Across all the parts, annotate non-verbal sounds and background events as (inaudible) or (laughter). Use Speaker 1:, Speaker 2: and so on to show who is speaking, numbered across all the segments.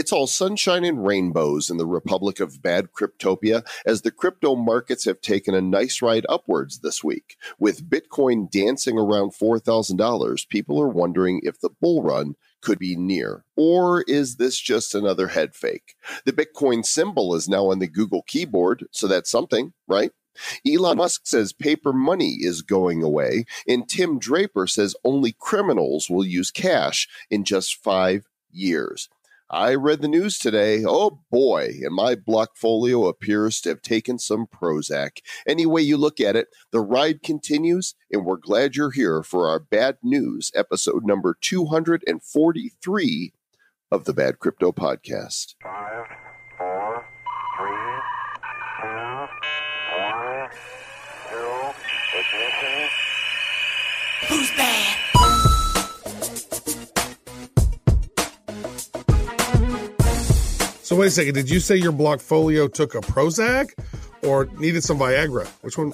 Speaker 1: It's all sunshine and rainbows in the Republic of Bad Cryptopia as the crypto markets have taken a nice ride upwards this week. With Bitcoin dancing around $4,000, people are wondering if the bull run could be near. Or is this just another head fake? The Bitcoin symbol is now on the Google keyboard, so that's something, right? Elon Musk says paper money is going away, and Tim Draper says only criminals will use cash in just five years. I read the news today. Oh boy, and my blockfolio appears to have taken some Prozac. Any way you look at it, the ride continues, and we're glad you're here for our bad news episode number 243 of the Bad Crypto Podcast.
Speaker 2: Five,
Speaker 3: So wait a second. Did you say your blockfolio took a Prozac or needed some Viagra? Which one?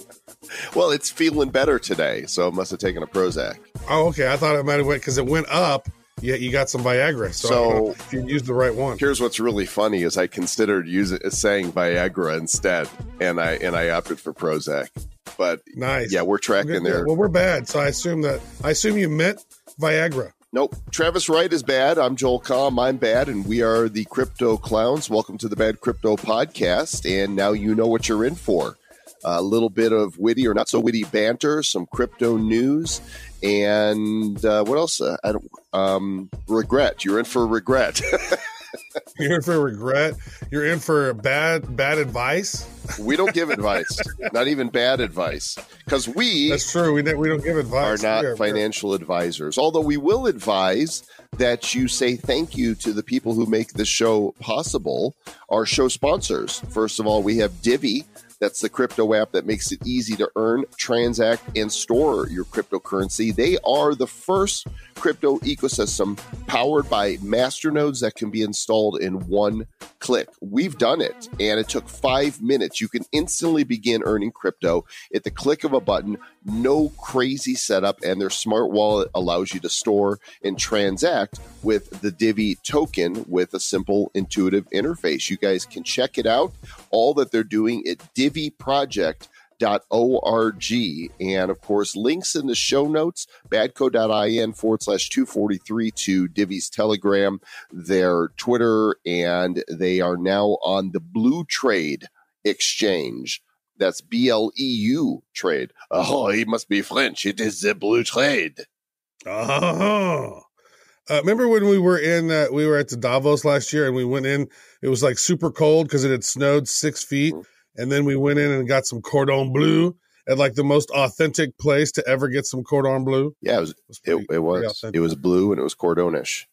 Speaker 1: Well, it's feeling better today, so it must have taken a Prozac.
Speaker 3: Oh, okay. I thought it might have went because it went up. Yeah, you got some Viagra. So, I don't know
Speaker 1: So-
Speaker 3: if you used the right one.
Speaker 1: Here's what's really funny is I considered using saying Viagra instead, and I and I opted for Prozac. But
Speaker 3: Nice.
Speaker 1: yeah, we're tracking
Speaker 3: Good,
Speaker 1: there.
Speaker 3: Well, we're bad, so I assume that I assume you meant Viagra.
Speaker 1: Nope. Travis Wright is bad. I'm Joel Comm. I'm bad, and we are the Crypto Clowns. Welcome to the Bad Crypto Podcast. And now you know what you're in for. A little bit of witty or not so witty banter, some crypto news, and uh, what else? Uh, I don't. Um, regret. You're in for regret. (laughs) (laughs)
Speaker 3: You're in for regret. You're in for bad bad advice.
Speaker 1: we don't give advice, (laughs) not even bad advice, because we
Speaker 3: That's true. We we don't give
Speaker 1: are not financial advisors. Although we will advise that you say thank you to the people who make this show possible, our show sponsors. First of all, we have Divi. That's the crypto app that makes it easy to earn, transact, and store your cryptocurrency. They are the first crypto ecosystem powered by masternodes that can be installed in one click. We've done it, and it took five minutes. You can instantly begin earning crypto at the click of a button. No crazy setup, and their smart wallet allows you to store and transact with the Divi token with a simple, intuitive interface. You guys can check it out. All that they're doing at diviproject.org. And of course, links in the show notes, badco.in forward slash 243 to Divi's Telegram, their Twitter, and they are now on the Bleutrade Exchange. That's B L E U trade. Oh, he must be French. It is the Blue Trade.
Speaker 3: Oh. Uh, remember when we were in uh, we were at the Davos last year and we went in it was like super cold because it had snowed six feet
Speaker 1: Mhm.
Speaker 3: and then we went in and got some cordon bleu at like the most authentic place to ever get some cordon bleu.
Speaker 1: Yeah, it was.
Speaker 3: It was,
Speaker 1: It,
Speaker 3: pretty-
Speaker 1: it
Speaker 3: pretty
Speaker 1: was. It was blue and it was cordonish.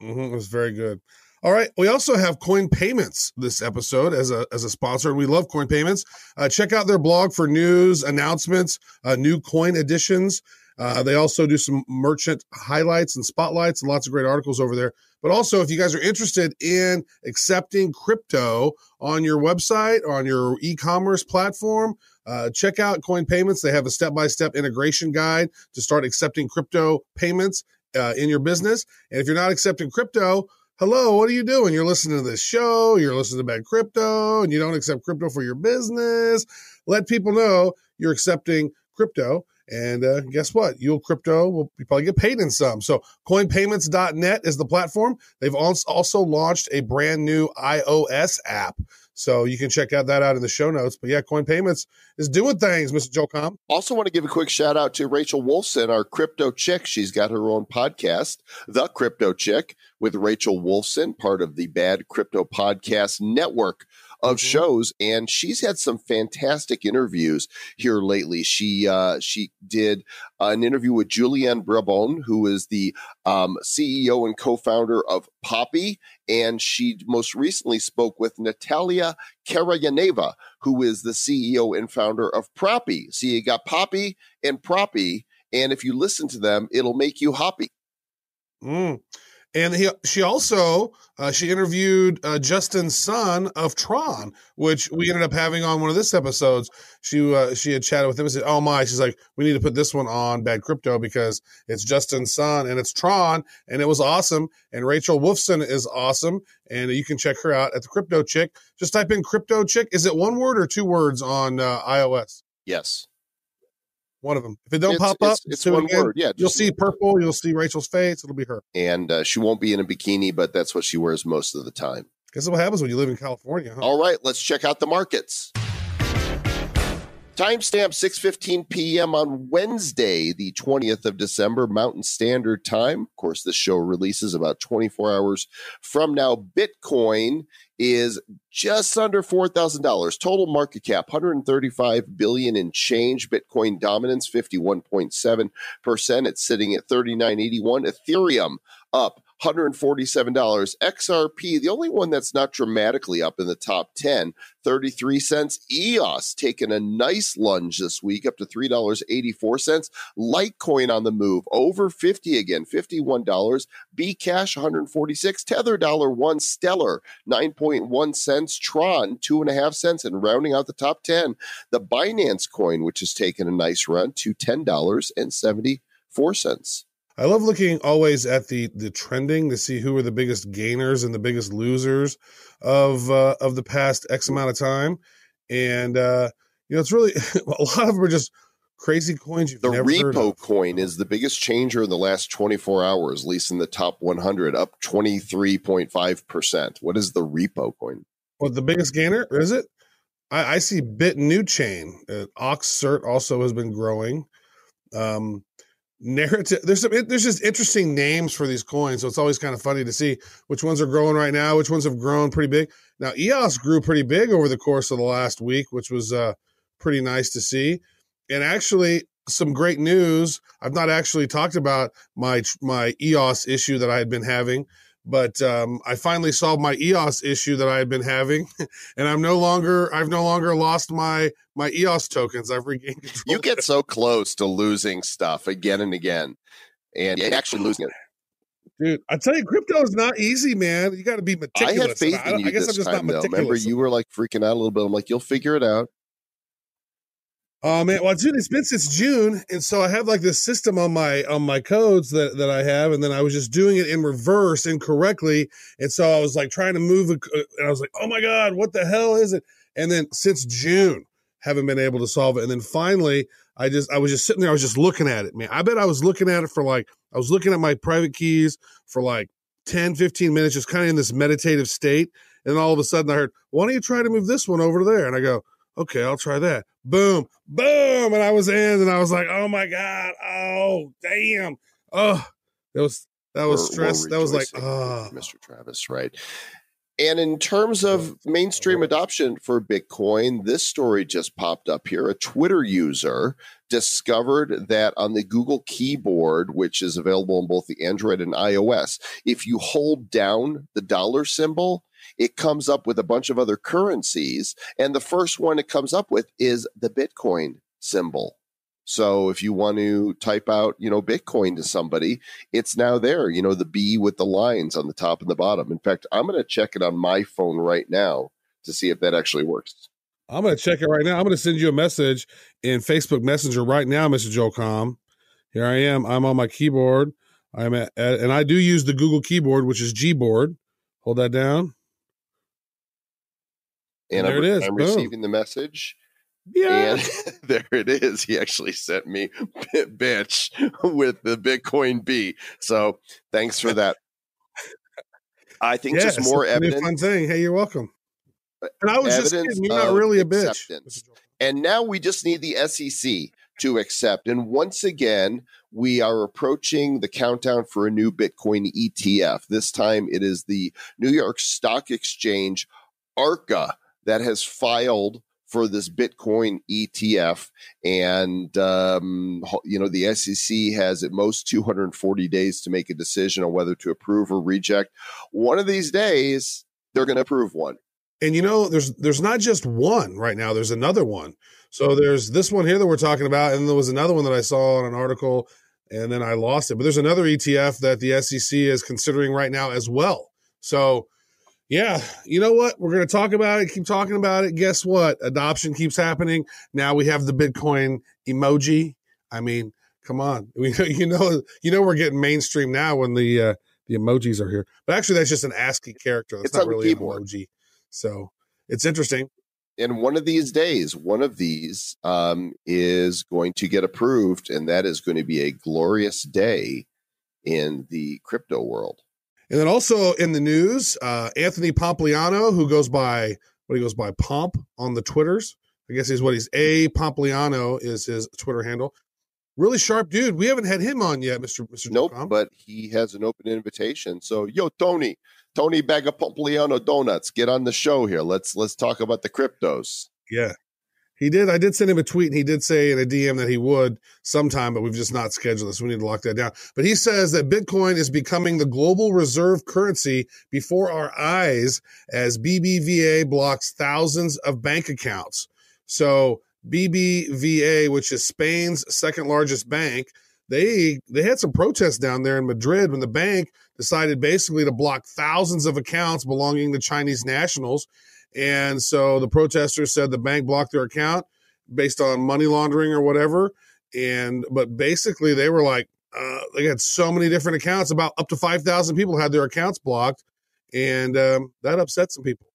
Speaker 3: Mhm, it was very good. All right, we also have Coin Payments this episode as a as a sponsor, and we love Coin Payments. Uh, check out their blog for news, announcements, uh, new coin additions. Uh, they also do some merchant highlights and spotlights, and lots of great articles over there. But also, if you guys are interested in accepting crypto on your website on your e-commerce platform, uh, check out Coin Payments. They have a step-by-step integration guide to start accepting crypto payments uh, in your business. And if you're not accepting crypto, hello, what are you doing? You're listening to this show, you're listening to Bad Crypto, and you don't accept crypto for your business. Let people know you're accepting crypto. And uh, guess what? You'll crypto will you probably get paid in some. So coinpayments.net is the platform. They've also launched a brand new iOS app. So you can check out that out in the show notes. But yeah, Coin Payments is doing things, Mr. Joel Comm.
Speaker 1: Also, want to give a quick shout out to Rachel Wolfson, our crypto chick. She's got her own podcast, The Crypto Chick, with Rachel Wolfson, part of the Bad Crypto Podcast Network of
Speaker 3: Mhm.
Speaker 1: shows, and she's had some fantastic interviews here lately. She uh, she did an interview with Julianne Brabon, who is the um, CEO and co-founder of Poppy, and she most recently spoke with Natalia Karayaneva, who is the CEO and founder of Propy. So you got Poppy and Propy, and if you listen to them, it'll make you hoppy.
Speaker 3: Mm. And he, she also uh, she interviewed uh, Sun of Tron, which we ended up having on one of this episodes. She uh, she had chatted with him and said, "Oh my," she's like, "We need to put this one on Bad Crypto because it's Justin Sun and it's Tron, and it was awesome." And Rachel Wolfson is awesome, and you can check her out at the Crypto Chick. Just type in Crypto Chick. Is it one word or two words on uh, iOS?
Speaker 1: Yes.
Speaker 3: One of them. If it don't
Speaker 1: It's-
Speaker 3: pop up,
Speaker 1: it's, it's
Speaker 3: do it
Speaker 1: one
Speaker 3: again.
Speaker 1: word. Yeah.
Speaker 3: You'll see purple. You'll see Rachel's face. It'll be her.
Speaker 1: And uh, she won't be in a bikini, but that's what she wears most of the time.
Speaker 3: Guess what happens when you live in California? Huh?
Speaker 1: All right, let's check out the markets. Timestamp 6:15 p.m. on Wednesday, the 20th of December, Mountain Standard Time. Of course, this show releases about 24 hours from now. Bitcoin is just under $4,000. Total market cap 135 billion in change. Bitcoin dominance 51.7%. It's sitting at 3981. Ethereum up $147. XRP, the only one that's not dramatically up in the top 10, 33 cents. EOS taking a nice lunge this week up to $3.84. Litecoin on the move over 50 again, $51. Bcash 146. Tether dollar one. Stellar 9.1 cents. Tron two and a half cents. And rounding out the top 10, the Binance coin, which has taken a nice run to $10.74.
Speaker 3: I love looking always at the the trending to see who are the biggest gainers and the biggest losers of uh, of the past X amount of time, and uh, you know it's really (laughs) a lot of them are just crazy coins you've
Speaker 1: The repo coin is the biggest changer in the last 24 hours, at least in the top 100, up 23.5%. What is the repo coin?
Speaker 3: What the biggest gainer is it? I, I see Bit New Chain. Uh, Oxcert also has been growing. Um, narrative. There's some. There's just interesting names for these coins, so it's always kind of funny to see which ones are growing right now, which ones have grown pretty big. Now EOS grew pretty big over the course of the last week, which was uh, pretty nice to see. And actually, some great news. I've not actually talked about my my EOS issue that I had been having, but um, I finally solved my EOS issue that I had been having, (laughs) and I'm no longer I've no longer lost my my EOS tokens. I've regained (laughs) control.
Speaker 1: You get so close to losing stuff again and again, and actually losing it.
Speaker 3: Dude, I tell you, crypto is not easy, man. You got to be meticulous.
Speaker 1: I
Speaker 3: meticulous.
Speaker 1: had faith
Speaker 3: I,
Speaker 1: in you
Speaker 3: I guess
Speaker 1: this
Speaker 3: I'm just
Speaker 1: time,
Speaker 3: not
Speaker 1: though. Remember, you were like freaking out a little bit. I'm like, you'll figure it out.
Speaker 3: Oh man, well, dude, it's been since June, and so I have like this system on my on my codes that that I have, and then I was just doing it in reverse incorrectly, and so I was like trying to move, uh, and I was like, oh my god, what the hell is it? And then since June, haven't been able to solve it, and then finally, I just I was just sitting there, I was just looking at it, man. I bet I was looking at it for like I was looking at my private keys for like 10, 15 minutes, just kind of in this meditative state, and all of a sudden I heard, why don't you try to move this one over there? And I go, okay, I'll try that. Boom, boom, and I was in, and I was like, oh my god, oh damn, oh, that was that was stress. That was like, oh, ah.
Speaker 1: Mr. Travis Wright? And in terms of mainstream adoption for Bitcoin, this story just popped up here. A Twitter user discovered that on the Google keyboard, which is available on both the Android and iOS, if you hold down the dollar symbol, it comes up with a bunch of other currencies. And the first one it comes up with is the Bitcoin symbol. So if you want to type out, you know, Bitcoin to somebody, it's now there, you know, the B with the lines on the top and the bottom. In fact, I'm going to check it on my phone right now to see if that actually works.
Speaker 3: I'm gonna check it right now. I'm gonna send you a message in Facebook Messenger right now, Mr. Joel Comm. Here I am. I'm on my keyboard. I'm at, at and I do use the Google keyboard, which is Gboard. Hold that down.
Speaker 1: And
Speaker 3: There
Speaker 1: I'm,
Speaker 3: it is.
Speaker 1: I'm
Speaker 3: Boom.
Speaker 1: receiving the message.
Speaker 3: Yeah.
Speaker 1: And (laughs) there it is. He actually sent me bitch with the Bitcoin B. So thanks for that. I think
Speaker 3: yeah,
Speaker 1: just more
Speaker 3: it's gonna be a
Speaker 1: evidence.
Speaker 3: Fun thing. Hey, you're welcome. Uh, and I was just kidding. You're not really a bitch.
Speaker 1: And now we just need the SEC to accept. And once again, we are approaching the countdown for a new Bitcoin ETF. This time it is the New York Stock Exchange ARCA that has filed for this Bitcoin ETF. And, um, you know, the SEC has at most 240 days to make a decision on whether to approve or reject. One of these days, they're going to approve one.
Speaker 3: And you know, there's there's not just one right now. There's another one. So there's this one here that we're talking about, and there was another one that I saw in an article and then I lost it. But there's another ETF that the SEC is considering right now as well. So, yeah, you know what? We're going to talk about it, keep talking about it. Guess what? Adoption keeps happening. Now we have the Bitcoin emoji. I mean, come on. (laughs) We, you know, you know, we're getting mainstream now when the uh, the emojis are here. But actually, that's just an ASCII character. That's
Speaker 1: It's
Speaker 3: not really an emoji. So it's interesting.
Speaker 1: And one of these days, one of these um, is going to get approved, and that is going to be a glorious day in the crypto world.
Speaker 3: And then also in the news, uh, Anthony Pompliano, who goes by what he goes by Pomp on the Twitters. I guess he's what he's a Pompliano is his Twitter handle. Really sharp dude. We haven't had him on yet, Mister Mister.
Speaker 1: Nope, but he has an open invitation. So, yo, Tony, Tony Bagapompliano Donuts, get on the show here. Let's let's talk about the cryptos.
Speaker 3: Yeah, he did. I did send him a tweet, and he did say in a DM that he would sometime, but we've just not scheduled this. We need to lock that down. But he says that Bitcoin is becoming the global reserve currency before our eyes as BBVA blocks thousands of bank accounts. So BBVA, which is Spain's second largest bank, they they had some protests down there in Madrid when the bank decided basically to block thousands of accounts belonging to Chinese nationals. And so the protesters said the bank blocked their account based on money laundering or whatever. And but basically they were like, uh, they had so many different accounts. About up to five thousand people had their accounts blocked, and um, that upset some people.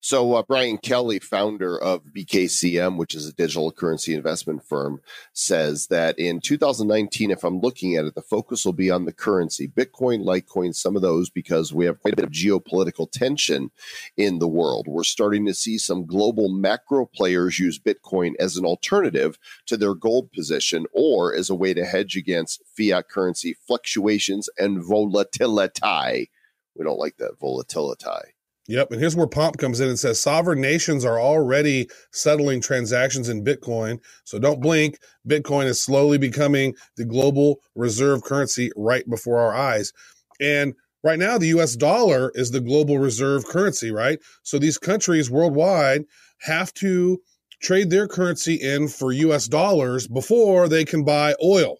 Speaker 1: So, uh, Brian Kelly, founder of BKCM, which is a digital currency investment firm, says that in 2019, if I'm looking at it, the focus will be on the currency, Bitcoin, Litecoin, some of those, because we have quite a bit of geopolitical tension in the world. We're starting to see some global macro players use Bitcoin as an alternative to their gold position or as a way to hedge against fiat currency fluctuations and volatility. We don't like that volatility.
Speaker 3: Yep. And here's where Pomp comes in and says sovereign nations are already settling transactions in Bitcoin. So don't blink. Bitcoin is slowly becoming the global reserve currency right before our eyes. And right now, the US dollar is the global reserve currency, right? So these countries worldwide have to trade their currency in for US dollars before they can buy oil,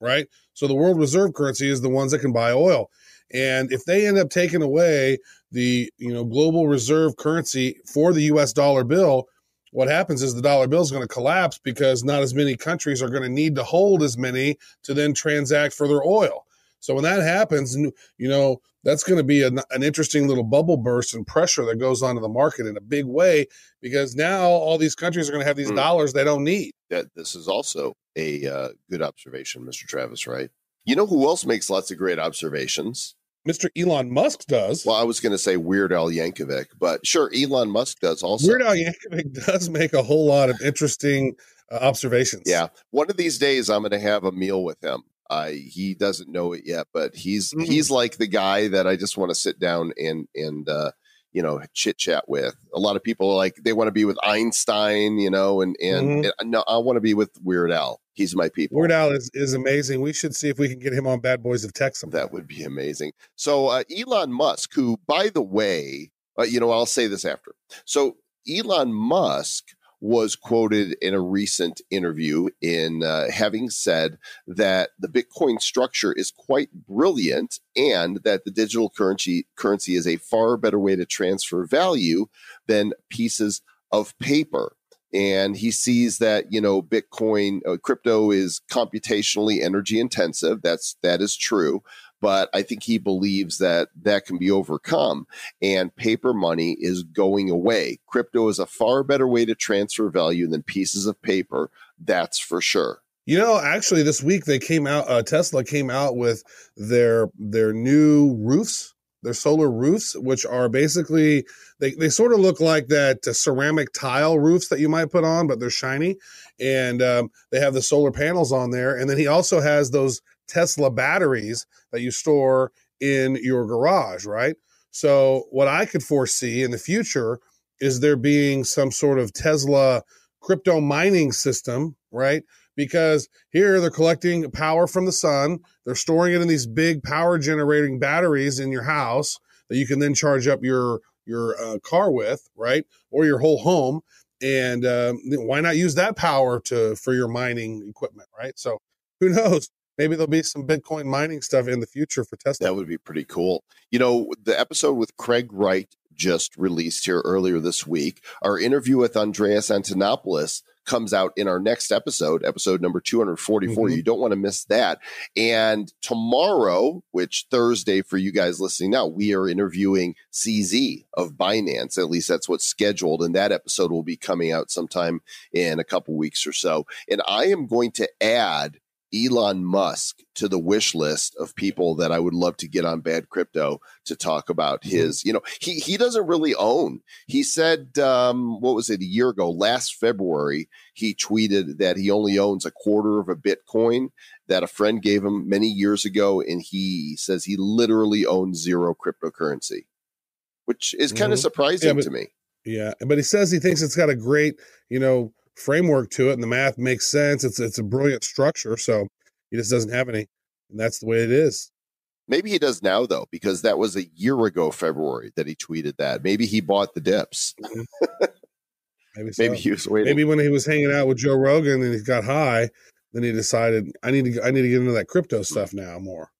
Speaker 3: right? So the world reserve currency is the ones that can buy oil. And if they end up taking away the you know global reserve currency for the US dollar bill, what happens is the dollar bill is going to collapse because not as many countries are going to need to hold as many to then transact for their oil. So when that happens, you know that's going to be an, an interesting little bubble burst and pressure that goes onto the market in a big way because now all these countries are going to have these
Speaker 1: Mm.
Speaker 3: dollars they don't need.
Speaker 1: that this is also a uh, good observation, Mr. Travis Wright? You know who else makes lots of great observations?
Speaker 3: Mr. Elon Musk does.
Speaker 1: Well, I was going to say Weird Al Yankovic, but sure, Elon Musk does also.
Speaker 3: Weird Al Yankovic (laughs) does make a whole lot of interesting uh, observations.
Speaker 1: Yeah. One of these days, I'm going to have a meal with him. Uh, he doesn't know it yet, but he's
Speaker 3: Mm.
Speaker 1: he's like the guy that I just want to sit down and and uh, you know chit chat with. A lot of people like they want to be with Einstein, you know, and and, and no, I want to be with Weird Al. He's my people.
Speaker 3: Mm-hmm. Weird Al is, is amazing. We should see if we can get him on Bad Boys of texas.
Speaker 1: That would be amazing. So uh, Elon Musk, who, by the way, uh, you know, I'll say this after. So Elon Musk was quoted in a recent interview in uh, having said that the Bitcoin structure is quite brilliant and that the digital currency currency is a far better way to transfer value than pieces of paper. And he sees that you know bitcoin uh, crypto is computationally energy intensive. That's that is true but i think he believes that that can be overcome and paper money is going away crypto is a far better way to transfer value than pieces of paper that's for sure
Speaker 3: You know, actually, this week they came out. Uh, Tesla came out with their their new roofs, their solar roofs, which are basically they they sort of look like that uh, ceramic tile roofs that you might put on, but they're shiny, and um, they have the solar panels on there. And then he also has those Tesla batteries that you store in your garage, right? So what I could foresee in the future is there being some sort of Tesla crypto mining system, right? because here they're collecting power from the sun they're storing it in these big power generating batteries in your house that you can then charge up your your uh, car with right or your whole home and um, why not use that power to for your mining equipment right so who knows maybe there'll be some Bitcoin mining stuff in the future for Tesla.
Speaker 1: That would be pretty cool. You know, the episode with Craig Wright just released here earlier this week. Our interview with Andreas Antonopoulos comes out in our next episode, episode number 244.
Speaker 3: Mhm.
Speaker 1: You don't want to miss that. And tomorrow, which Thursday for you guys listening now, we are interviewing CZ of Binance. At least that's what's scheduled. And that episode will be coming out sometime in a couple weeks or so. And I am going to add Elon Musk to the wish list of people that I would love to get on Bad Crypto to talk about his. You know, he he doesn't really own. He said, um, what was it, a year ago, last February, he tweeted that he only owns a quarter of a Bitcoin that a friend gave him many years ago, and he says he literally owns zero cryptocurrency, which is kind of
Speaker 3: Mhm.
Speaker 1: surprising
Speaker 3: Yeah, but-
Speaker 1: to me.
Speaker 3: Yeah, but he says he thinks it's got a great, you know, framework to it, and the math makes sense. It's it's a brilliant structure, so he just doesn't have any, and that's the way it is.
Speaker 1: Maybe he does now though, because that was a year ago, February, that he tweeted that. Maybe he bought the dips. Mm-hmm. (laughs)
Speaker 3: Maybe so.
Speaker 1: Maybe he was waiting.
Speaker 3: maybe when he was hanging out with Joe Rogan and he got high, then he decided I need to I need to get into that crypto mm-hmm. stuff now more.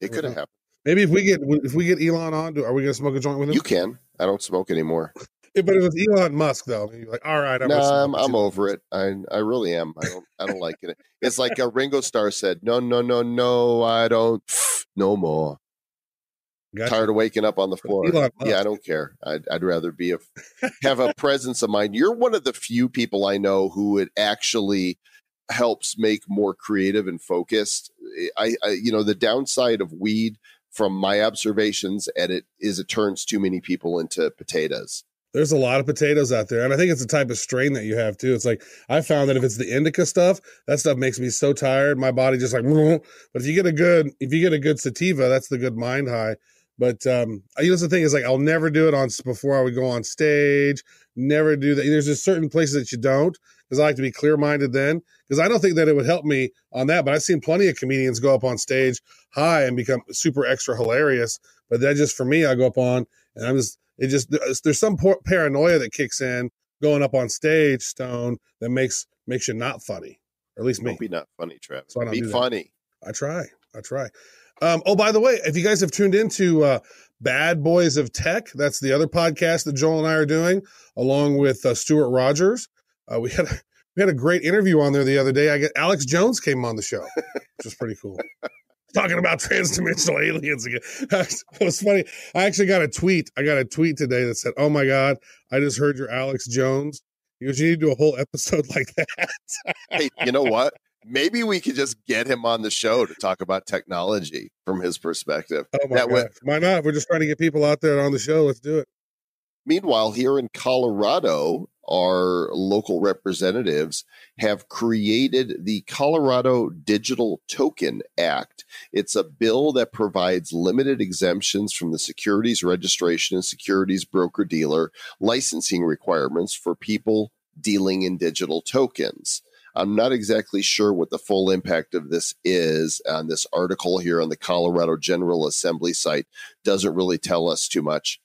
Speaker 1: it could have happened.
Speaker 3: Maybe if we get if we get Elon on, do, are we going to smoke a joint with him?
Speaker 1: You can. I don't smoke anymore.
Speaker 3: But it was Elon Musk though, you're like, all right, I'm,
Speaker 1: no, I'm, I'm over it. I I really am. I don't I don't like it. It's like a Ringo Starr said, "No, no, no, no, I don't. (sniffs) No more.
Speaker 3: Gotcha.
Speaker 1: Tired of waking up on the floor. Yeah, I don't care. I'd, I'd rather be a (laughs) have a presence of mind. You're one of the few people I know who it actually helps make more creative and focused. I, I you know the downside of weed from my observations at it is it turns too many people into potatoes.
Speaker 3: There's a lot of potatoes out there, and I think it's the type of strain that you have too. It's like I found that if it's the indica stuff, that stuff makes me so tired. My body just like. But if you get a good, if you get a good sativa, that's the good mind high. But um, I guess the thing is like I'll never do it on before I would go on stage. Never do that. There's just certain places that you don't because I like to be clear minded then. Because I don't think that it would help me on that. But I've seen plenty of comedians go up on stage high and become super extra hilarious. But that just for me, I go up on and I'm just it just there's there's some paranoia that kicks in going up on stage stone that makes makes you not funny or at least me.
Speaker 1: Don't be not funny, Travis.
Speaker 3: So
Speaker 1: Be funny.
Speaker 3: i try. I try. Um oh by the way if you guys have tuned into uh bad boys of tech that's the other podcast that joel and i are doing along with uh, stuart rogers. Uh, we had a, (laughs) we had a great interview on there the other day. I get alex jones came on the show which was pretty cool (laughs) talking about transdimensional aliens again. (laughs) it was funny. I actually got a tweet. I got a tweet today that said, "Oh my god, I just heard your Alex Jones." He goes, "You need to do a whole episode (laughs) like that."
Speaker 1: hey, you know what? Maybe we could just get him on the show to talk about technology from his perspective.
Speaker 3: Oh my
Speaker 1: That
Speaker 3: god,
Speaker 1: would-
Speaker 3: why not? We're just trying to get people out there on the show. Let's do it.
Speaker 1: Meanwhile, here in Colorado, our local representatives have created the Colorado Digital Token Act. It's a bill that provides limited exemptions from the securities registration and securities broker dealer licensing requirements for people dealing in digital tokens. I'm not exactly sure what the full impact of this is. On this article here on the Colorado General Assembly site doesn't really tell us too much.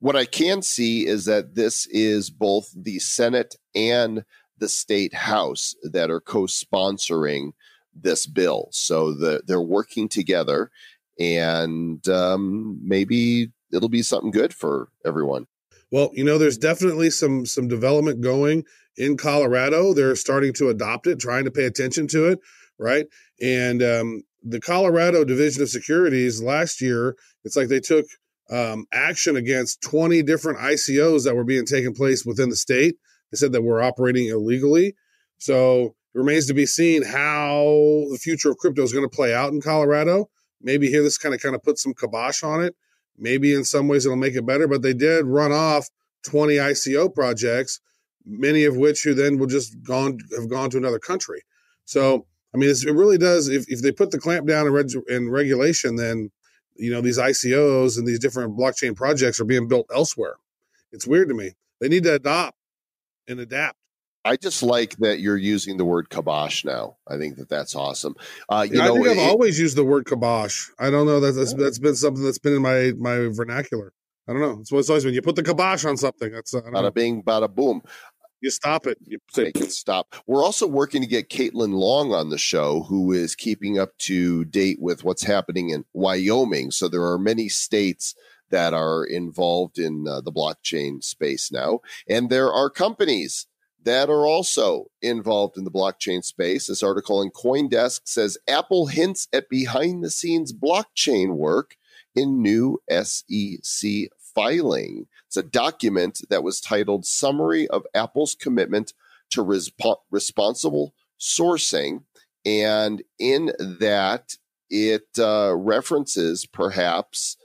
Speaker 1: What I can see is that this is both the Senate and the state house that are co-sponsoring this bill. So the, they're working together, and um, maybe it'll be something good for everyone.
Speaker 3: Well, you know, there's definitely some some development going in Colorado. They're starting to adopt it, trying to pay attention to it, right? And um, the Colorado Division of Securities last year, it's like they took um, action against 20 different ICOs that were being taken place within the state. They said that we're operating illegally. So it remains to be seen how the future of crypto is going to play out in Colorado. Maybe here this kind of kind of put some kibosh on it. Maybe in some ways it'll make it better, but they did run off 20 ICO projects, many of which who then will just gone have gone to another country. So I mean, it really does. If, if they put the clamp down reg, in regulation, then you know these ICOs and these different blockchain projects are being built elsewhere. It's weird to me. They need to adopt and adapt.
Speaker 1: I just like that you're using the word kibosh now. I think that that's awesome. Uh, you
Speaker 3: Yeah, I think I've
Speaker 1: it-
Speaker 3: always used the word kibosh. I don't know that that's, that's been something that's been in my my vernacular. I don't know. It's what it's always been. You put the kibosh on something. That's uh, I don't know.
Speaker 1: bing, bada boom.
Speaker 3: You stop it. You say,
Speaker 1: make it stop. We're also working to get Caitlin Long on the show, who is keeping up to date with what's happening in Wyoming. So there are many states that are involved in uh, the blockchain space now, and there are companies that are also involved in the blockchain space. This article in CoinDesk says Apple hints at behind the scenes blockchain work in new SEC filing. It's a document that was titled Summary of Apple's Commitment to Resp- Responsible Sourcing. And in that, it uh, references perhaps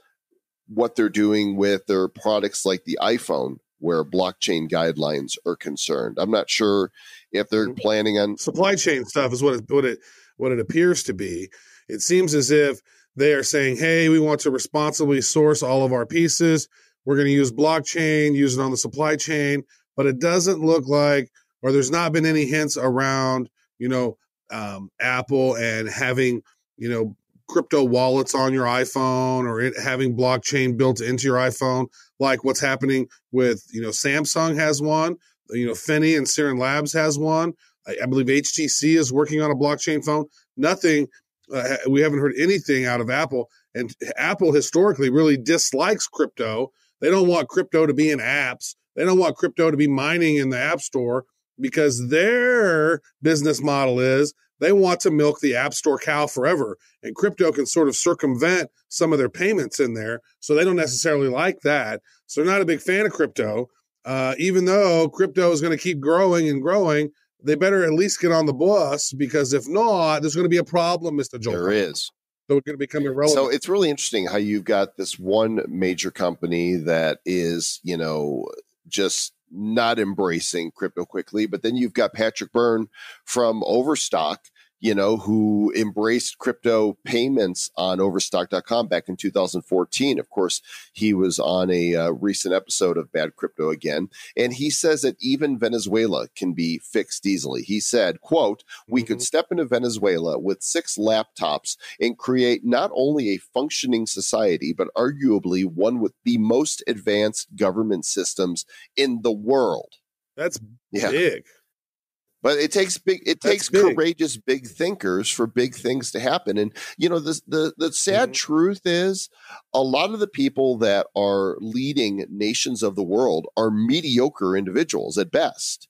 Speaker 1: what they're doing with their products like the iPhone, where blockchain guidelines are concerned. I'm not sure if they're
Speaker 3: Mhm.
Speaker 1: planning on.
Speaker 3: supply chain stuff is what it, what it what it appears to be. It seems as if they are saying, "Hey, we want to responsibly source all of our pieces. We're going to use blockchain, use it on the supply chain." But it doesn't look like, or there's not been any hints around, you know, um, Apple and having, you know, crypto wallets on your iPhone or it having blockchain built into your iPhone, like what's happening with, you know, Samsung has one, you know, Finney and Sirin Labs has one. I, I believe HTC is working on a blockchain phone. Nothing, uh, we haven't heard anything out of Apple. And Apple historically really dislikes crypto. They don't want crypto to be in apps. They don't want crypto to be mining in the App Store because their business model is they want to milk the App Store cow forever. And crypto can sort of circumvent some of their payments in there. So they don't necessarily like that. So they're not a big fan of crypto. Uh, even though crypto is going to keep growing and growing, they better at least get on the bus because if not, there's going to be a problem, Mr. Joel.
Speaker 1: There is.
Speaker 3: So it's going to become irrelevant.
Speaker 1: So it's really interesting how you've got this one major company that is, you know, just not embracing crypto quickly, but then you've got Patrick Byrne from Overstock, you know, who embraced crypto payments on overstock.com back in 2014. Of course, he was on a uh, recent episode of Bad Crypto again, and he says that even Venezuela can be fixed easily. He said, quote, we could step into Venezuela with six laptops and create not only a functioning society, but arguably one with the most advanced government systems in the world.
Speaker 3: That's
Speaker 1: Yeah.
Speaker 3: big.
Speaker 1: But it takes big it takes
Speaker 3: big.
Speaker 1: courageous big thinkers for big things to happen. And you know, the the the sad
Speaker 3: Mhm.
Speaker 1: truth is a lot of the people that are leading nations of the world are mediocre individuals at best.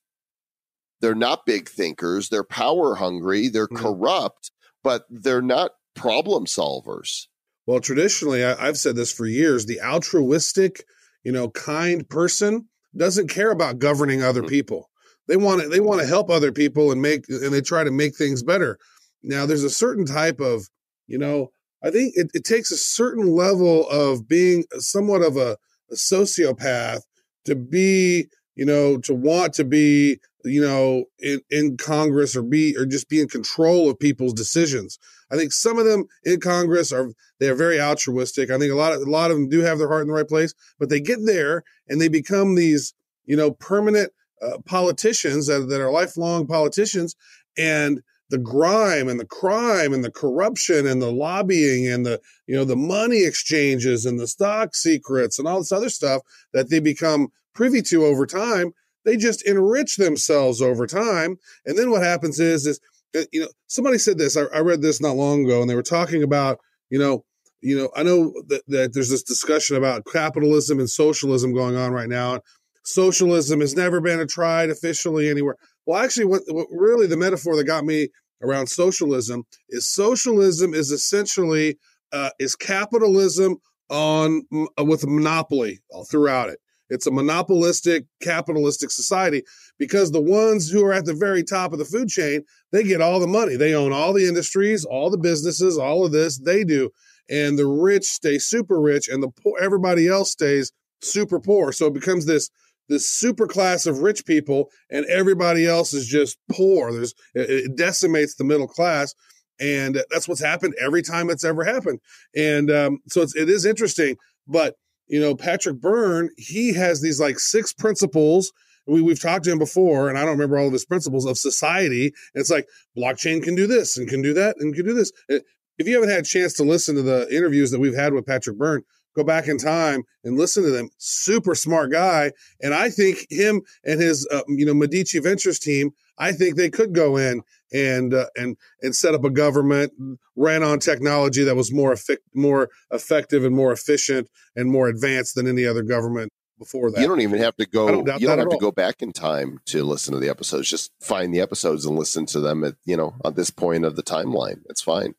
Speaker 1: They're not big thinkers, they're power hungry, they're
Speaker 3: Mhm.
Speaker 1: corrupt, but they're not problem solvers.
Speaker 3: Well, traditionally, I, I've said this for years the altruistic, you know, kind person doesn't care about governing other
Speaker 1: Mhm.
Speaker 3: people. They want to they want to help other people and make and they try to make things better. Now, there's a certain type of, you know, I think it, it takes a certain level of being somewhat of a, a sociopath to be, you know, to want to be, you know, in, in Congress or be or just be in control of people's decisions. I think some of them in Congress are they are very altruistic. I think a lot of a lot of them do have their heart in the right place, but they get there and they become these, you know, permanent uh, politicians that, that are lifelong politicians, and the grime and the crime and the corruption and the lobbying and the you know the money exchanges and the stock secrets and all this other stuff that they become privy to over time they just enrich themselves over time. And then what happens is is uh, you know somebody said this I, I read this not long ago and they were talking about you know you know i know that, that there's this discussion about capitalism and socialism going on right now socialism has never been tried officially anywhere. Well actually what, what really the metaphor that got me around socialism is socialism is essentially uh, is capitalism on uh, with a monopoly all throughout it. It's a monopolistic capitalistic society because the ones who are at the very top of the food chain they get all the money. They own all the industries all the businesses all of this they do. And the rich stay super rich and the poor everybody else stays super poor. So it becomes this this super class of rich people and everybody else is just poor. There's it, decimates the middle class and that's what's happened every time it's ever happened. And um, so it's, it is interesting but you know patrick byrne he has these like six principles. We, we've talked to him before and i don't remember all of his principles of society. It's like blockchain can do this and can do that and can do this. Uh, if you haven't had a chance to listen to the interviews that we've had with patrick byrne go back in time and listen to them. Super smart guy, and I think him and his uh, you know Medici Ventures team. I think they could go in and uh, and and set up a government ran on technology that was more effic- more effective and more efficient and more advanced than any other government before that.
Speaker 1: You don't even have to go.
Speaker 3: don't
Speaker 1: You don't have to go back in time to listen to the episodes. Just find the episodes and listen to them at you know at this point of the timeline. It's fine.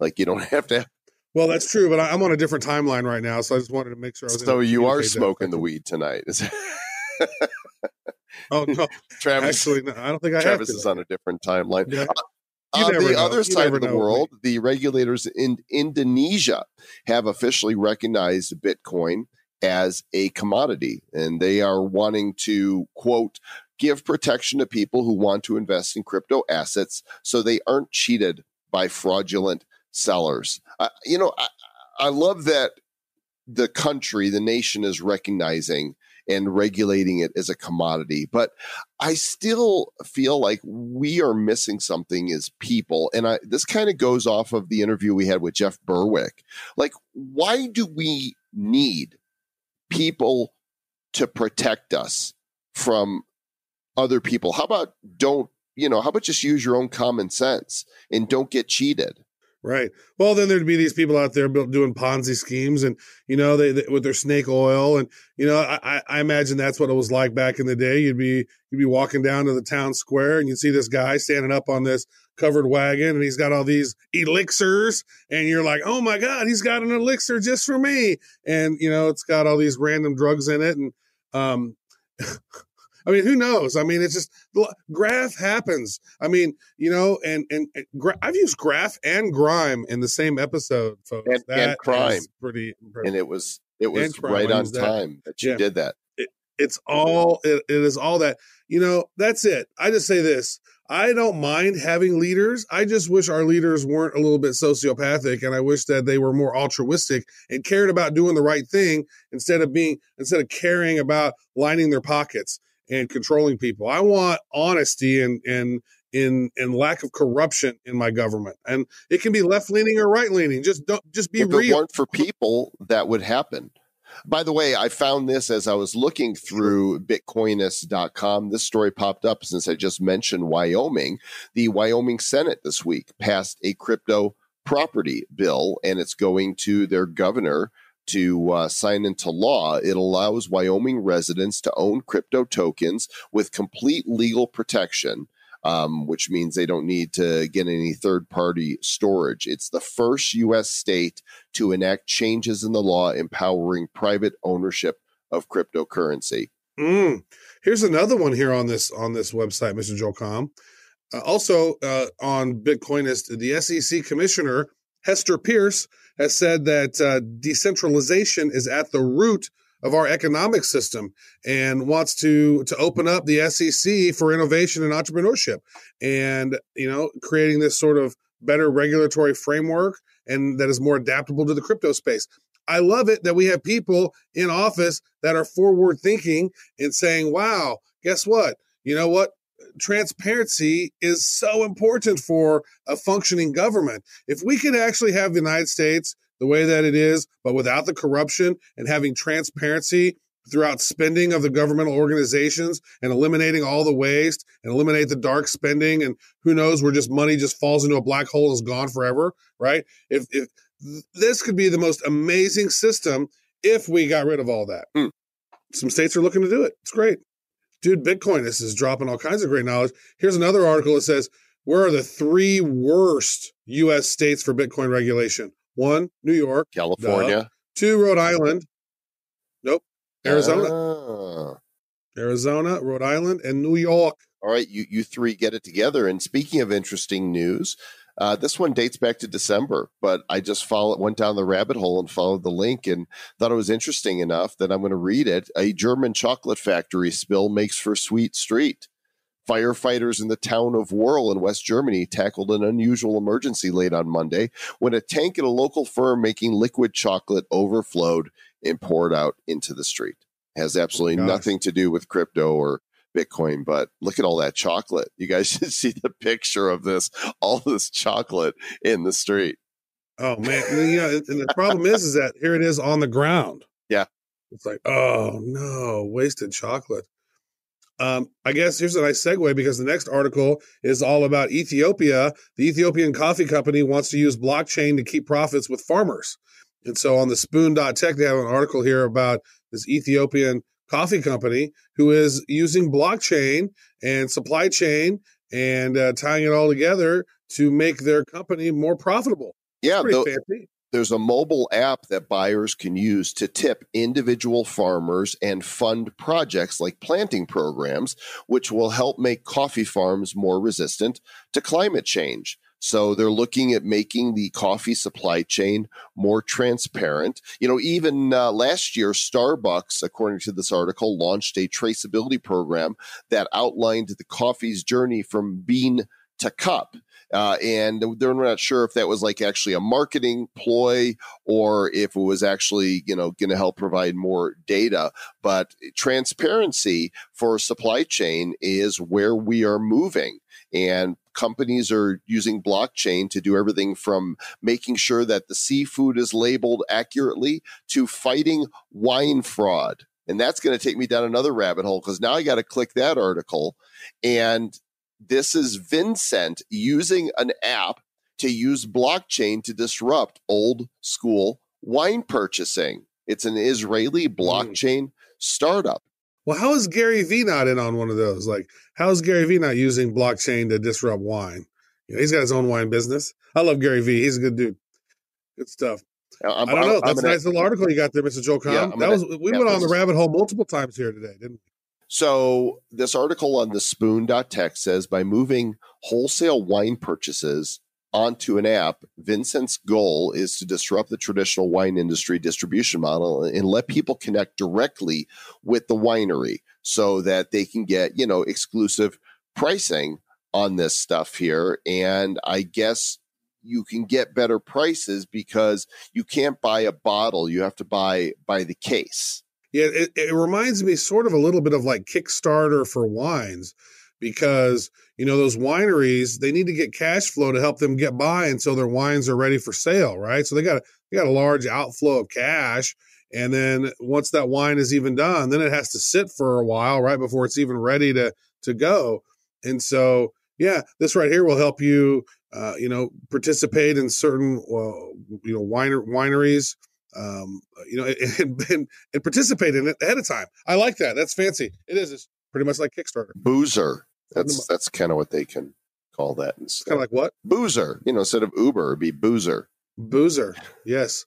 Speaker 1: Like you don't (laughs) have to.
Speaker 3: Well, that's true, but I, I'm on a different timeline right now, so I just wanted to make sure. I was
Speaker 1: So you are smoking the weed tonight. (laughs)
Speaker 3: Oh no, (laughs)
Speaker 1: Travis.
Speaker 3: actually, no, I don't think I
Speaker 1: Travis is on a different timeline.
Speaker 3: Yeah. Uh, you
Speaker 1: On the
Speaker 3: know.
Speaker 1: other
Speaker 3: You
Speaker 1: side of the world, the regulators in Indonesia have officially recognized Bitcoin as a commodity, and they are wanting to quote give protection to people who want to invest in crypto assets so they aren't cheated by fraudulent sellers. You know, I, I love that the country, the nation is recognizing and regulating it as a commodity, but I still feel like we are missing something as people. And I, this kind of goes off of the interview we had with Jeff Berwick. Like, why do we need people to protect us from other people? How about don't, you know, how about just use your own common sense and don't get cheated?
Speaker 3: Right. Well, then there'd be these people out there doing Ponzi schemes, and you know, they, they with their snake oil, and you know, I, I- I imagine that's what it was like back in the day. You'd be you'd be walking down to the town square, and you'd see this guy standing up on this covered wagon, and he's got all these elixirs, and you're like, oh my god, he's got an elixir just for me, and you know, it's got all these random drugs in it, and um. (laughs) I mean, who knows? I mean, it's just graph happens. I mean, you know, and and, and gra- I've used graph and grime in the same episode, folks.
Speaker 1: And- and
Speaker 3: That is
Speaker 1: crime.
Speaker 3: pretty. impressive.
Speaker 1: And it was, it was
Speaker 3: crime,
Speaker 1: right on
Speaker 3: that.
Speaker 1: time that you
Speaker 3: Yeah.
Speaker 1: did that.
Speaker 3: it's all it, it is all that you know that's it i just say this i don't mind having leaders i just wish our leaders weren't a little bit sociopathic and i wish that they were more altruistic and cared about doing the right thing instead of being instead of caring about lining their pockets and controlling people i want honesty and and in and lack of corruption in my government and it can be left leaning or right leaning just don't just be
Speaker 1: if it weren't for people, that would happen. By the way, I found this as I was looking through Bitcoinist.com. This story popped up since I just mentioned Wyoming. The Wyoming Senate this week passed a crypto property bill, and it's going to their governor to uh, sign into law. It allows Wyoming residents to own crypto tokens with complete legal protection um, which means they don't need to get any third party storage. It's the first U.S. state to enact changes in the law empowering private ownership of cryptocurrency.
Speaker 3: Mm. Here's another one here on this on this website, Mr. Joel Comm. Uh, also uh, on Bitcoinist, the SEC commissioner Hester Peirce has said that uh, decentralization is at the root of our economic system and wants to to open up the SEC for innovation and entrepreneurship, and you know, creating this sort of better regulatory framework and that is more adaptable to the crypto space. I love it that we have people in office that are forward thinking and saying, wow, guess what? You know what? Transparency is so important for a functioning government. If we could actually have the United States the way that it is, but without the corruption and having transparency throughout spending of the governmental organizations and eliminating all the waste and eliminate the dark spending and who knows where just money just falls into a black hole and is gone forever, right? If if this could be the most amazing system if we got rid of all that.
Speaker 1: Hmm.
Speaker 3: Some states are looking to do it. It's great. Dude, Bitcoin this is dropping all kinds of great knowledge. Here's another article that says, where are the three worst US states for Bitcoin regulation? One, New York.
Speaker 1: California.
Speaker 3: Two, Rhode Island. Nope. Arizona.
Speaker 1: Ah.
Speaker 3: Arizona, Rhode Island, and New York.
Speaker 1: All right, you, you three get it together. And speaking of interesting news, uh, this one dates back to December, but I just followed, went down the rabbit hole and followed the link and thought it was interesting enough that I'm going to read it. A German chocolate factory spill makes for Sweet Street. Firefighters in the town of Werl in West Germany tackled an unusual emergency late on Monday when a tank at a local firm making liquid chocolate overflowed and poured out into the street. Has absolutely
Speaker 3: gosh.
Speaker 1: nothing to do with crypto or Bitcoin, but look at all that chocolate. You guys (laughs) should see the picture of this, all this chocolate in the street.
Speaker 3: Oh man, and, you know, and the problem is, is that here it is on the ground.
Speaker 1: Yeah.
Speaker 3: it's like, oh no, wasted chocolate. Um, I guess here's a nice segue because the next article is all about Ethiopia. The Ethiopian coffee company wants to use blockchain to keep profits with farmers. And so on the spoon.tech, they have an article here about this Ethiopian coffee company who is using blockchain and supply chain and uh, tying it all together to make their company more profitable.
Speaker 1: Yeah,
Speaker 3: fancy.
Speaker 1: there's a mobile app that buyers can use to tip individual farmers and fund projects like planting programs, which will help make coffee farms more resistant to climate change. So they're looking at making the coffee supply chain more transparent. You know, even uh, last year, Starbucks, according to this article, launched a traceability program that outlined the coffee's journey from bean to cup. Uh, and they're not sure if that was like actually a marketing ploy or if it was actually, you know, going to help provide more data. But transparency for supply chain is where we are moving. And companies are using blockchain to do everything from making sure that the seafood is labeled accurately to fighting wine fraud. And that's going to take me down another rabbit hole because now I got to click that article. And this is Vinsent using an app to use blockchain to disrupt old school wine purchasing. It's an Israeli hmm. blockchain startup.
Speaker 3: Well, how is Gary Vee not in on one of those? Like, how is Gary Vee not using blockchain to disrupt wine? You know, he's got his own wine business. I love Gary Vee. He's a good dude. Good stuff.
Speaker 1: I'm,
Speaker 3: I don't know.
Speaker 1: I'm
Speaker 3: That's a nice little article you got there, Mr. Joe Comm.
Speaker 1: Yeah,
Speaker 3: that
Speaker 1: gonna-
Speaker 3: was we
Speaker 1: yeah,
Speaker 3: went on the rabbit hole multiple times here today, didn't we?
Speaker 1: So this article on the spoon.tech says by moving wholesale wine purchases onto an app, Vinsent's goal is to disrupt the traditional wine industry distribution model and let people connect directly with the winery so that they can get, you know, exclusive pricing on this stuff here. And I guess you can get better prices because you can't buy a bottle, you have to buy by the case.
Speaker 3: Yeah, it, it reminds me sort of a little bit of like Kickstarter for wines because you know those wineries they need to get cash flow to help them get by until their wines are ready for sale, right? So they got they got a large outflow of cash, and then once that wine is even done, then it has to sit for a while, right, before it's even ready to to go. And so, yeah, this right here will help you, uh, you know, participate in certain, uh, you know, winer, wineries um, you know, (laughs) and, and, and participate in it ahead of time. I like that. That's fancy. It is. It's pretty much like Kickstarter.
Speaker 1: Boozer. That's that's kind of what they can call that
Speaker 3: It's
Speaker 1: instead.
Speaker 3: kind of like what?
Speaker 1: boozer. You know, instead of Uber, it'd be boozer.
Speaker 3: Boozer. Yes.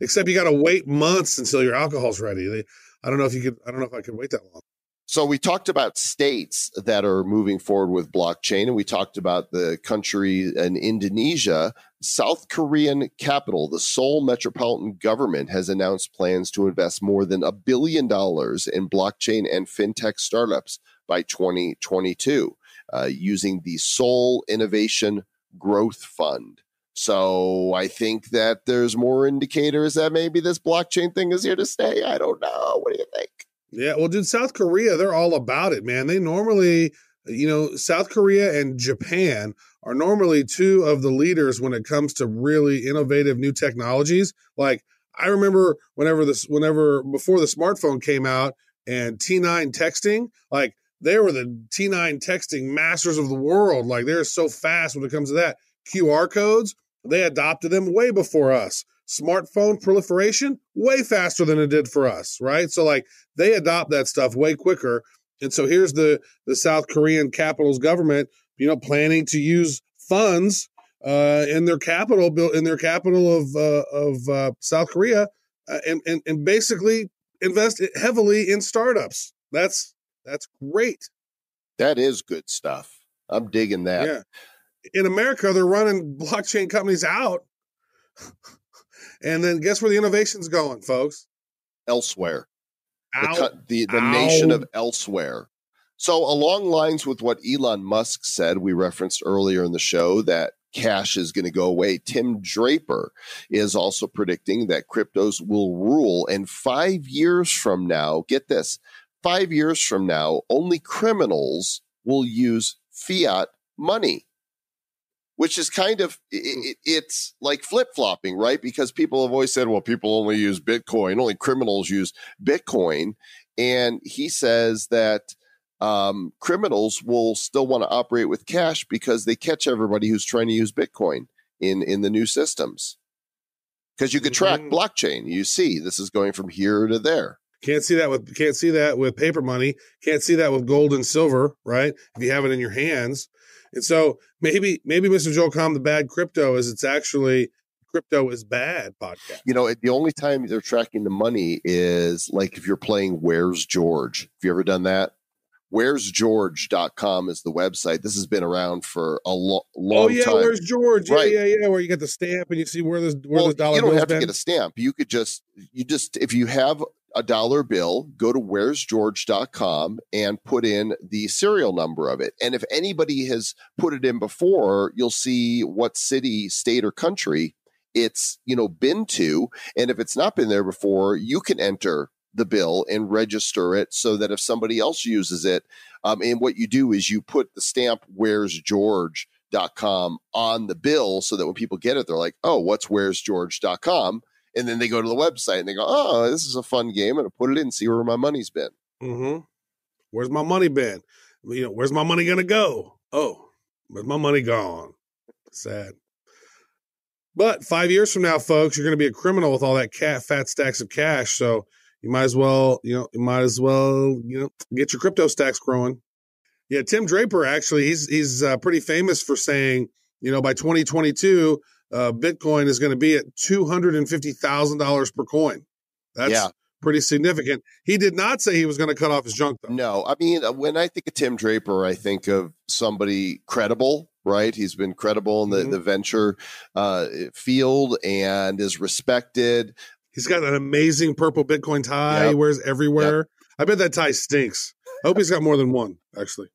Speaker 3: Except you got to wait months until your alcohol's ready. I don't know if you could, I don't know if I could wait that long.
Speaker 1: So we talked about states that are moving forward with blockchain, and we talked about the country in Indonesia. South Korean capital, the Seoul metropolitan government, has announced plans to invest more than a billion dollars in blockchain and fintech startups by 2022, uh, using the Seoul Innovation Growth Fund. So I think that there's more indicators that maybe this blockchain thing is here to stay. I don't know. What do you think?
Speaker 3: Yeah. Well, dude, South Korea, they're all about it, man. They normally, you know, South Korea and Japan are normally two of the leaders when it comes to really innovative new technologies. Like I remember whenever this, whenever before the smartphone came out and T9 texting, like they were the T9 texting masters of the world. Like they're so fast when it comes to that. QR codes, they adopted them way before us. Smartphone proliferation, way faster than it did for us, right? So like they adopt that stuff way quicker. And so here's the the South Korean capital's government, you know, planning to use funds uh, in their capital built in their capital of uh, of uh, South Korea, uh, and, and and basically invest heavily in startups. That's that's great.
Speaker 1: That is good stuff. I'm digging that.
Speaker 3: Yeah. In America, they're running blockchain companies out. and then guess where the innovation's going, folks?
Speaker 1: Elsewhere, the, the, the nation of elsewhere. So, along lines with what Elon Musk said, we referenced earlier in the show that cash is going to go away. Tim Draper is also predicting that cryptos will rule. And five years from now, get this five years from now, only criminals will use fiat money. which is kind of i i it's like flip flopping, right? Because people have always said, well, people only use Bitcoin, only criminals use Bitcoin, and he says that um, criminals will still want to operate with cash because they catch everybody who's trying to use Bitcoin in in the new systems. Because you could track
Speaker 3: Mhm.
Speaker 1: blockchain, you see this is going from here to there.
Speaker 3: Can't see that with can't see that with paper money. Can't see that with gold and silver, right? If you have it in your hands. And so maybe maybe Mr. Joel Comm, the bad crypto is it's actually crypto is bad podcast.
Speaker 1: You know, the only time they're tracking the money is like if you're playing Where's George. Have you ever done that? Where'sgeorge.com is the website. This has been around for a lo- long
Speaker 3: oh yeah,
Speaker 1: time.
Speaker 3: where's George?
Speaker 1: Right.
Speaker 3: yeah, yeah. Where you get the stamp and you see where this where
Speaker 1: well,
Speaker 3: this dollar
Speaker 1: you don't have to get a stamp. You could just you just if you have a dollar bill, go to where'sgeorge.com and put in the serial number of it. And if anybody has put it in before, you'll see what city, state, or country it's you know been to. And if it's not been there before, you can enter the bill and register it so that if somebody else uses it, um, and what you do is you put the stamp "Where's George." dot com on the bill so that when people get it they're like oh what's where's george.com and then they go to the website and they go oh this is a fun game and I put it in see where my money's been
Speaker 3: Mm-hmm. Where's my money been? You know, where's my money gonna go? Oh, where's my money gone? Sad. But five years from now, folks, you're gonna be a criminal with all that cat fat stacks of cash. So you might as well, you know, you might as well, you know, get your crypto stacks growing. Yeah, Tim Draper actually, he's he's uh, pretty famous for saying, you know, by 2022, uh, Bitcoin is going to be at two hundred and fifty thousand dollars per coin. That's
Speaker 1: Yeah.
Speaker 3: pretty significant. He did not say he was going to cut off his junk though.
Speaker 1: no i mean uh, when i think of tim draper i think of somebody credible right he's been credible in the,
Speaker 3: Mhm.
Speaker 1: the venture uh, field and is respected
Speaker 3: He's got an amazing purple Bitcoin tie
Speaker 1: Yep.
Speaker 3: he wears everywhere. I bet that tie stinks. I hope he's got more than one, actually.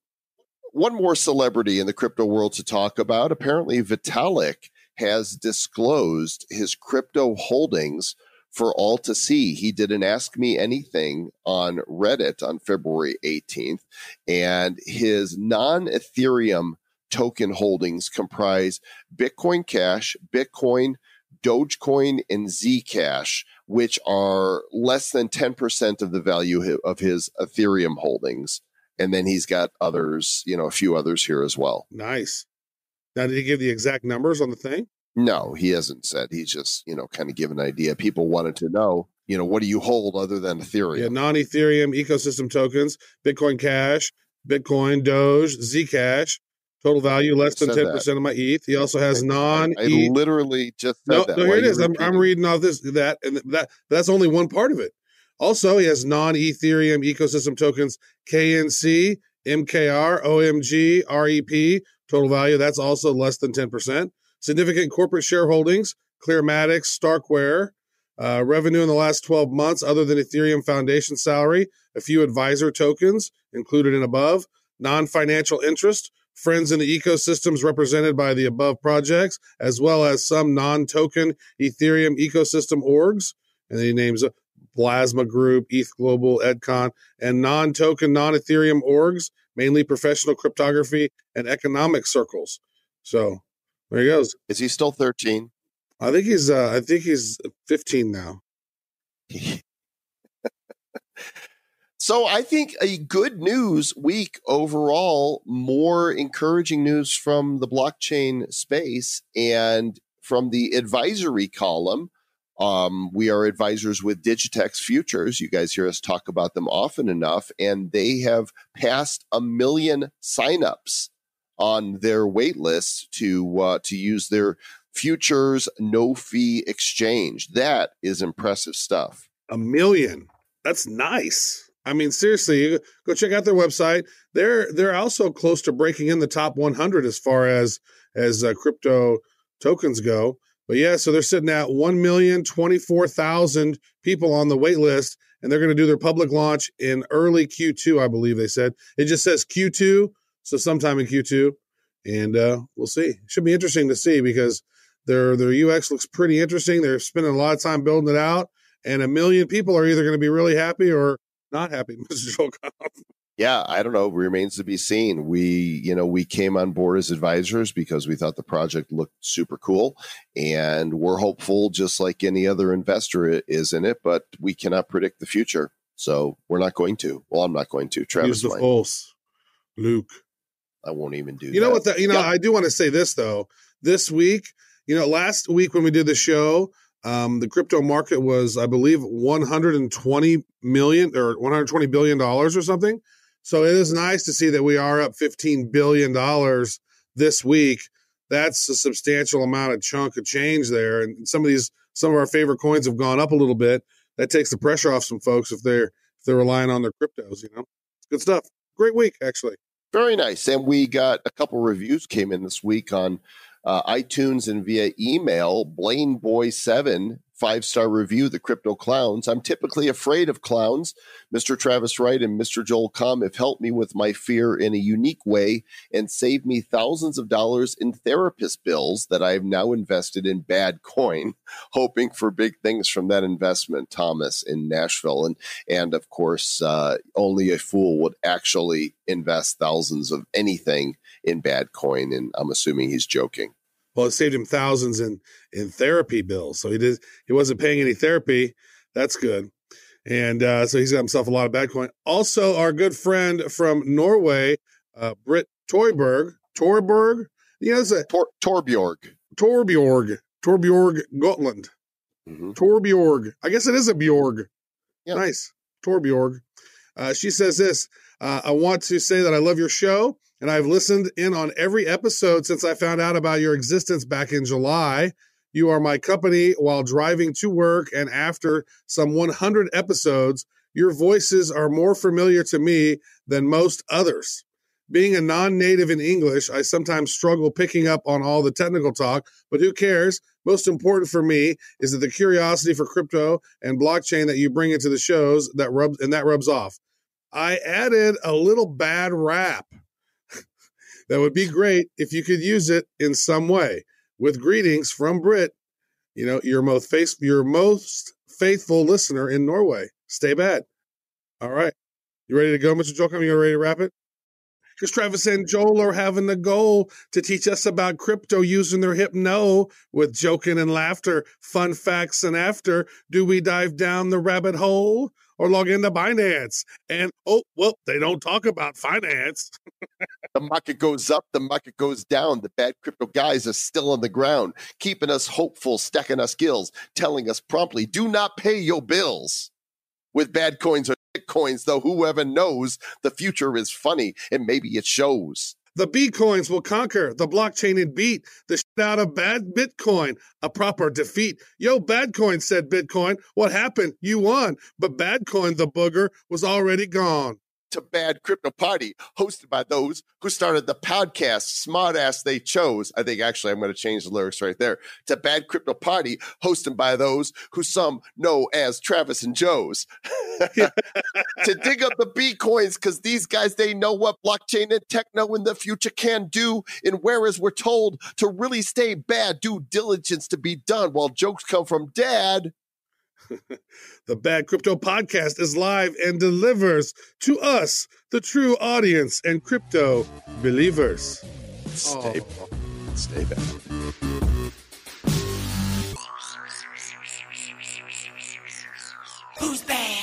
Speaker 1: one more celebrity in the crypto world to talk about. Apparently, Vitalik has disclosed his crypto holdings for all to see. He did an Ask Me Anything on Reddit on February 18th, and his non Ethereum token holdings comprise Bitcoin Cash, Bitcoin, Dogecoin, and Zcash, which are less than 10% of the value of his Ethereum holdings and then he's got others, you know, a few others here as well.
Speaker 3: Nice. Now, did he give the exact numbers on the thing?
Speaker 1: No, he hasn't said. He's just, you know, kind of give an idea. People wanted to know, you know, what do you hold other than Ethereum?
Speaker 3: Yeah, non Ethereum ecosystem tokens, Bitcoin Cash, Bitcoin, Doge, Zcash, total value less than ten percent of my ETH. He also has non
Speaker 1: I literally just said
Speaker 3: No,
Speaker 1: that.
Speaker 3: no, here it
Speaker 1: you.
Speaker 3: I'm, I'm reading all this that and that. That's only one part of it. Also, he has non-Ethereum ecosystem tokens KNC, MKR, OMG, REP. Total value that's also less than ten percent. Significant corporate shareholdings: Clearmatics, Starkware. Uh, revenue in the last 12 months, other than Ethereum Foundation salary, a few advisor tokens included in above, non financial interest, friends in the ecosystems represented by the above projects, as well as some non token Ethereum ecosystem orgs. And he names Plasma Group, ETH Global, Edcon, and non token, non Ethereum orgs, mainly professional cryptography and economic circles. So there he goes.
Speaker 1: Is he still 13?
Speaker 3: I think he's uh, I think he's 15 now. (laughs)
Speaker 1: So I think a good news week overall, more encouraging news from the blockchain space and from the advisory column. Um, we are advisors with Digitex Futures. You guys hear us talk about them often enough, and they have passed a million signups on their wait list to uh, to use their futures no fee exchange. That is impressive stuff.
Speaker 3: A million. That's nice. I mean, seriously, go check out their website. They're they're also close to breaking in the top 100 as far as as uh, crypto tokens go. But yeah, so they're sitting at 1,024,000 people on the wait list, and they're going to do their public launch in early Q2, I believe they said. It just says Q2, so sometime in Q2, and uh, we'll see. Should be interesting to see because their their UX looks pretty interesting. They're spending a lot of time building it out, and a million people are either going to be really happy or not happy, (laughs) Mr. Joel.
Speaker 1: Yeah, I don't know. Remains to be seen. We, you know, we came on board as advisors because we thought the project looked super cool, and we're hopeful, just like any other investor is in it. But we cannot predict the future, so we're not going to. Well, I'm not going to.
Speaker 3: Use
Speaker 1: Travis,
Speaker 3: the
Speaker 1: might.
Speaker 3: Force, Luke.
Speaker 1: I won't even do.
Speaker 3: You know
Speaker 1: that.
Speaker 3: what? The, you know,
Speaker 1: Yeah.
Speaker 3: I do want to say this though. This week, you know, last week when we did the show, um, the crypto market was, I believe, 120 million or 120 billion dollars or something. So it is nice to see that we are up 15 billion dollars this week. That's a substantial amount of chunk of change there, and some of these, some of our favorite coins have gone up a little bit. That takes the pressure off some folks if they're if they're relying on their cryptos. You know, good stuff. Great week, actually.
Speaker 1: Very nice. And we got a couple reviews came in this week on uh, iTunes and via email. Blaine Boy Seven five star review. The crypto clowns. I'm typically afraid of clowns. Mr. Travis Wright and Mr. Joel Comm have helped me with my fear in a unique way and saved me thousands of dollars in therapist bills that I have now invested in bad coin, (laughs) hoping for big things from that investment. Thomas in Nashville and and of course, uh, only a fool would actually invest thousands of anything in bad coin. And I'm assuming he's joking.
Speaker 3: Well, it saved him thousands in in therapy bills. So he did he wasn't paying any therapy. That's good. And uh, so he's got himself a lot of bad coin. Also, our good friend from Norway, uh, Britt Toiberg, Torberg, you know, it's a
Speaker 1: Tor- Torbjorg.
Speaker 3: Torbjorg, Torbjorg Gotland,
Speaker 1: Mhm.
Speaker 3: Torbjorg. I guess it is a Bjorg.
Speaker 1: Yeah.
Speaker 3: Nice, Torbjorg. Uh, she says this. Uh, I want to say that I love your show, and I've listened in on every episode since I found out about your existence back in July. You are my company while driving to work, and after some 100 episodes, your voices are more familiar to me than most others. Being a non native in English, I sometimes struggle picking up on all the technical talk, but who cares? Most important for me is that the curiosity for crypto and blockchain that you bring into the shows that rubs and that rubs off. I added a little bad rap. (laughs) that would be great if you could use it in some way. With greetings from Brit, you know, your most face your most faithful listener in Norway. Stay bad. All right. You ready to go, Mr. Joel? You ready to wrap it? Because Travis and Joel are having the goal to teach us about crypto using their hypno with joking and laughter, fun facts, and after. Do we dive down the rabbit hole or log into Binance? And oh, well, they don't talk about finance. (laughs)
Speaker 1: The market goes up, the market goes down. The bad crypto guys are still on the ground, keeping us hopeful, stacking us gills, telling us promptly, do not pay your bills. With bad coins or bitcoins, though, whoever knows, the future is funny and maybe it shows.
Speaker 3: The B coins will conquer the blockchain and beat the shit out of bad Bitcoin. A proper defeat. Yo, bad coin, said Bitcoin. What happened? You won. But bad coin, the booger, was already gone.
Speaker 1: To Bad Crypto Party, hosted by those who started the podcast, smartass they chose. I think actually I'm going to change the lyrics right there. To Bad Crypto Party, hosted by those who some know as Travis and Joe's. (laughs) to dig up the B coins because these guys they know what blockchain and techno in the future can do. And whereas we're told to really stay bad, due diligence to be done while jokes come from dad. (laughs)
Speaker 3: The Bad Crypto Podcast is live and delivers to us, the true audience and crypto believers.
Speaker 1: Stay,
Speaker 3: Oh.
Speaker 1: stay bad.
Speaker 4: Who's bad?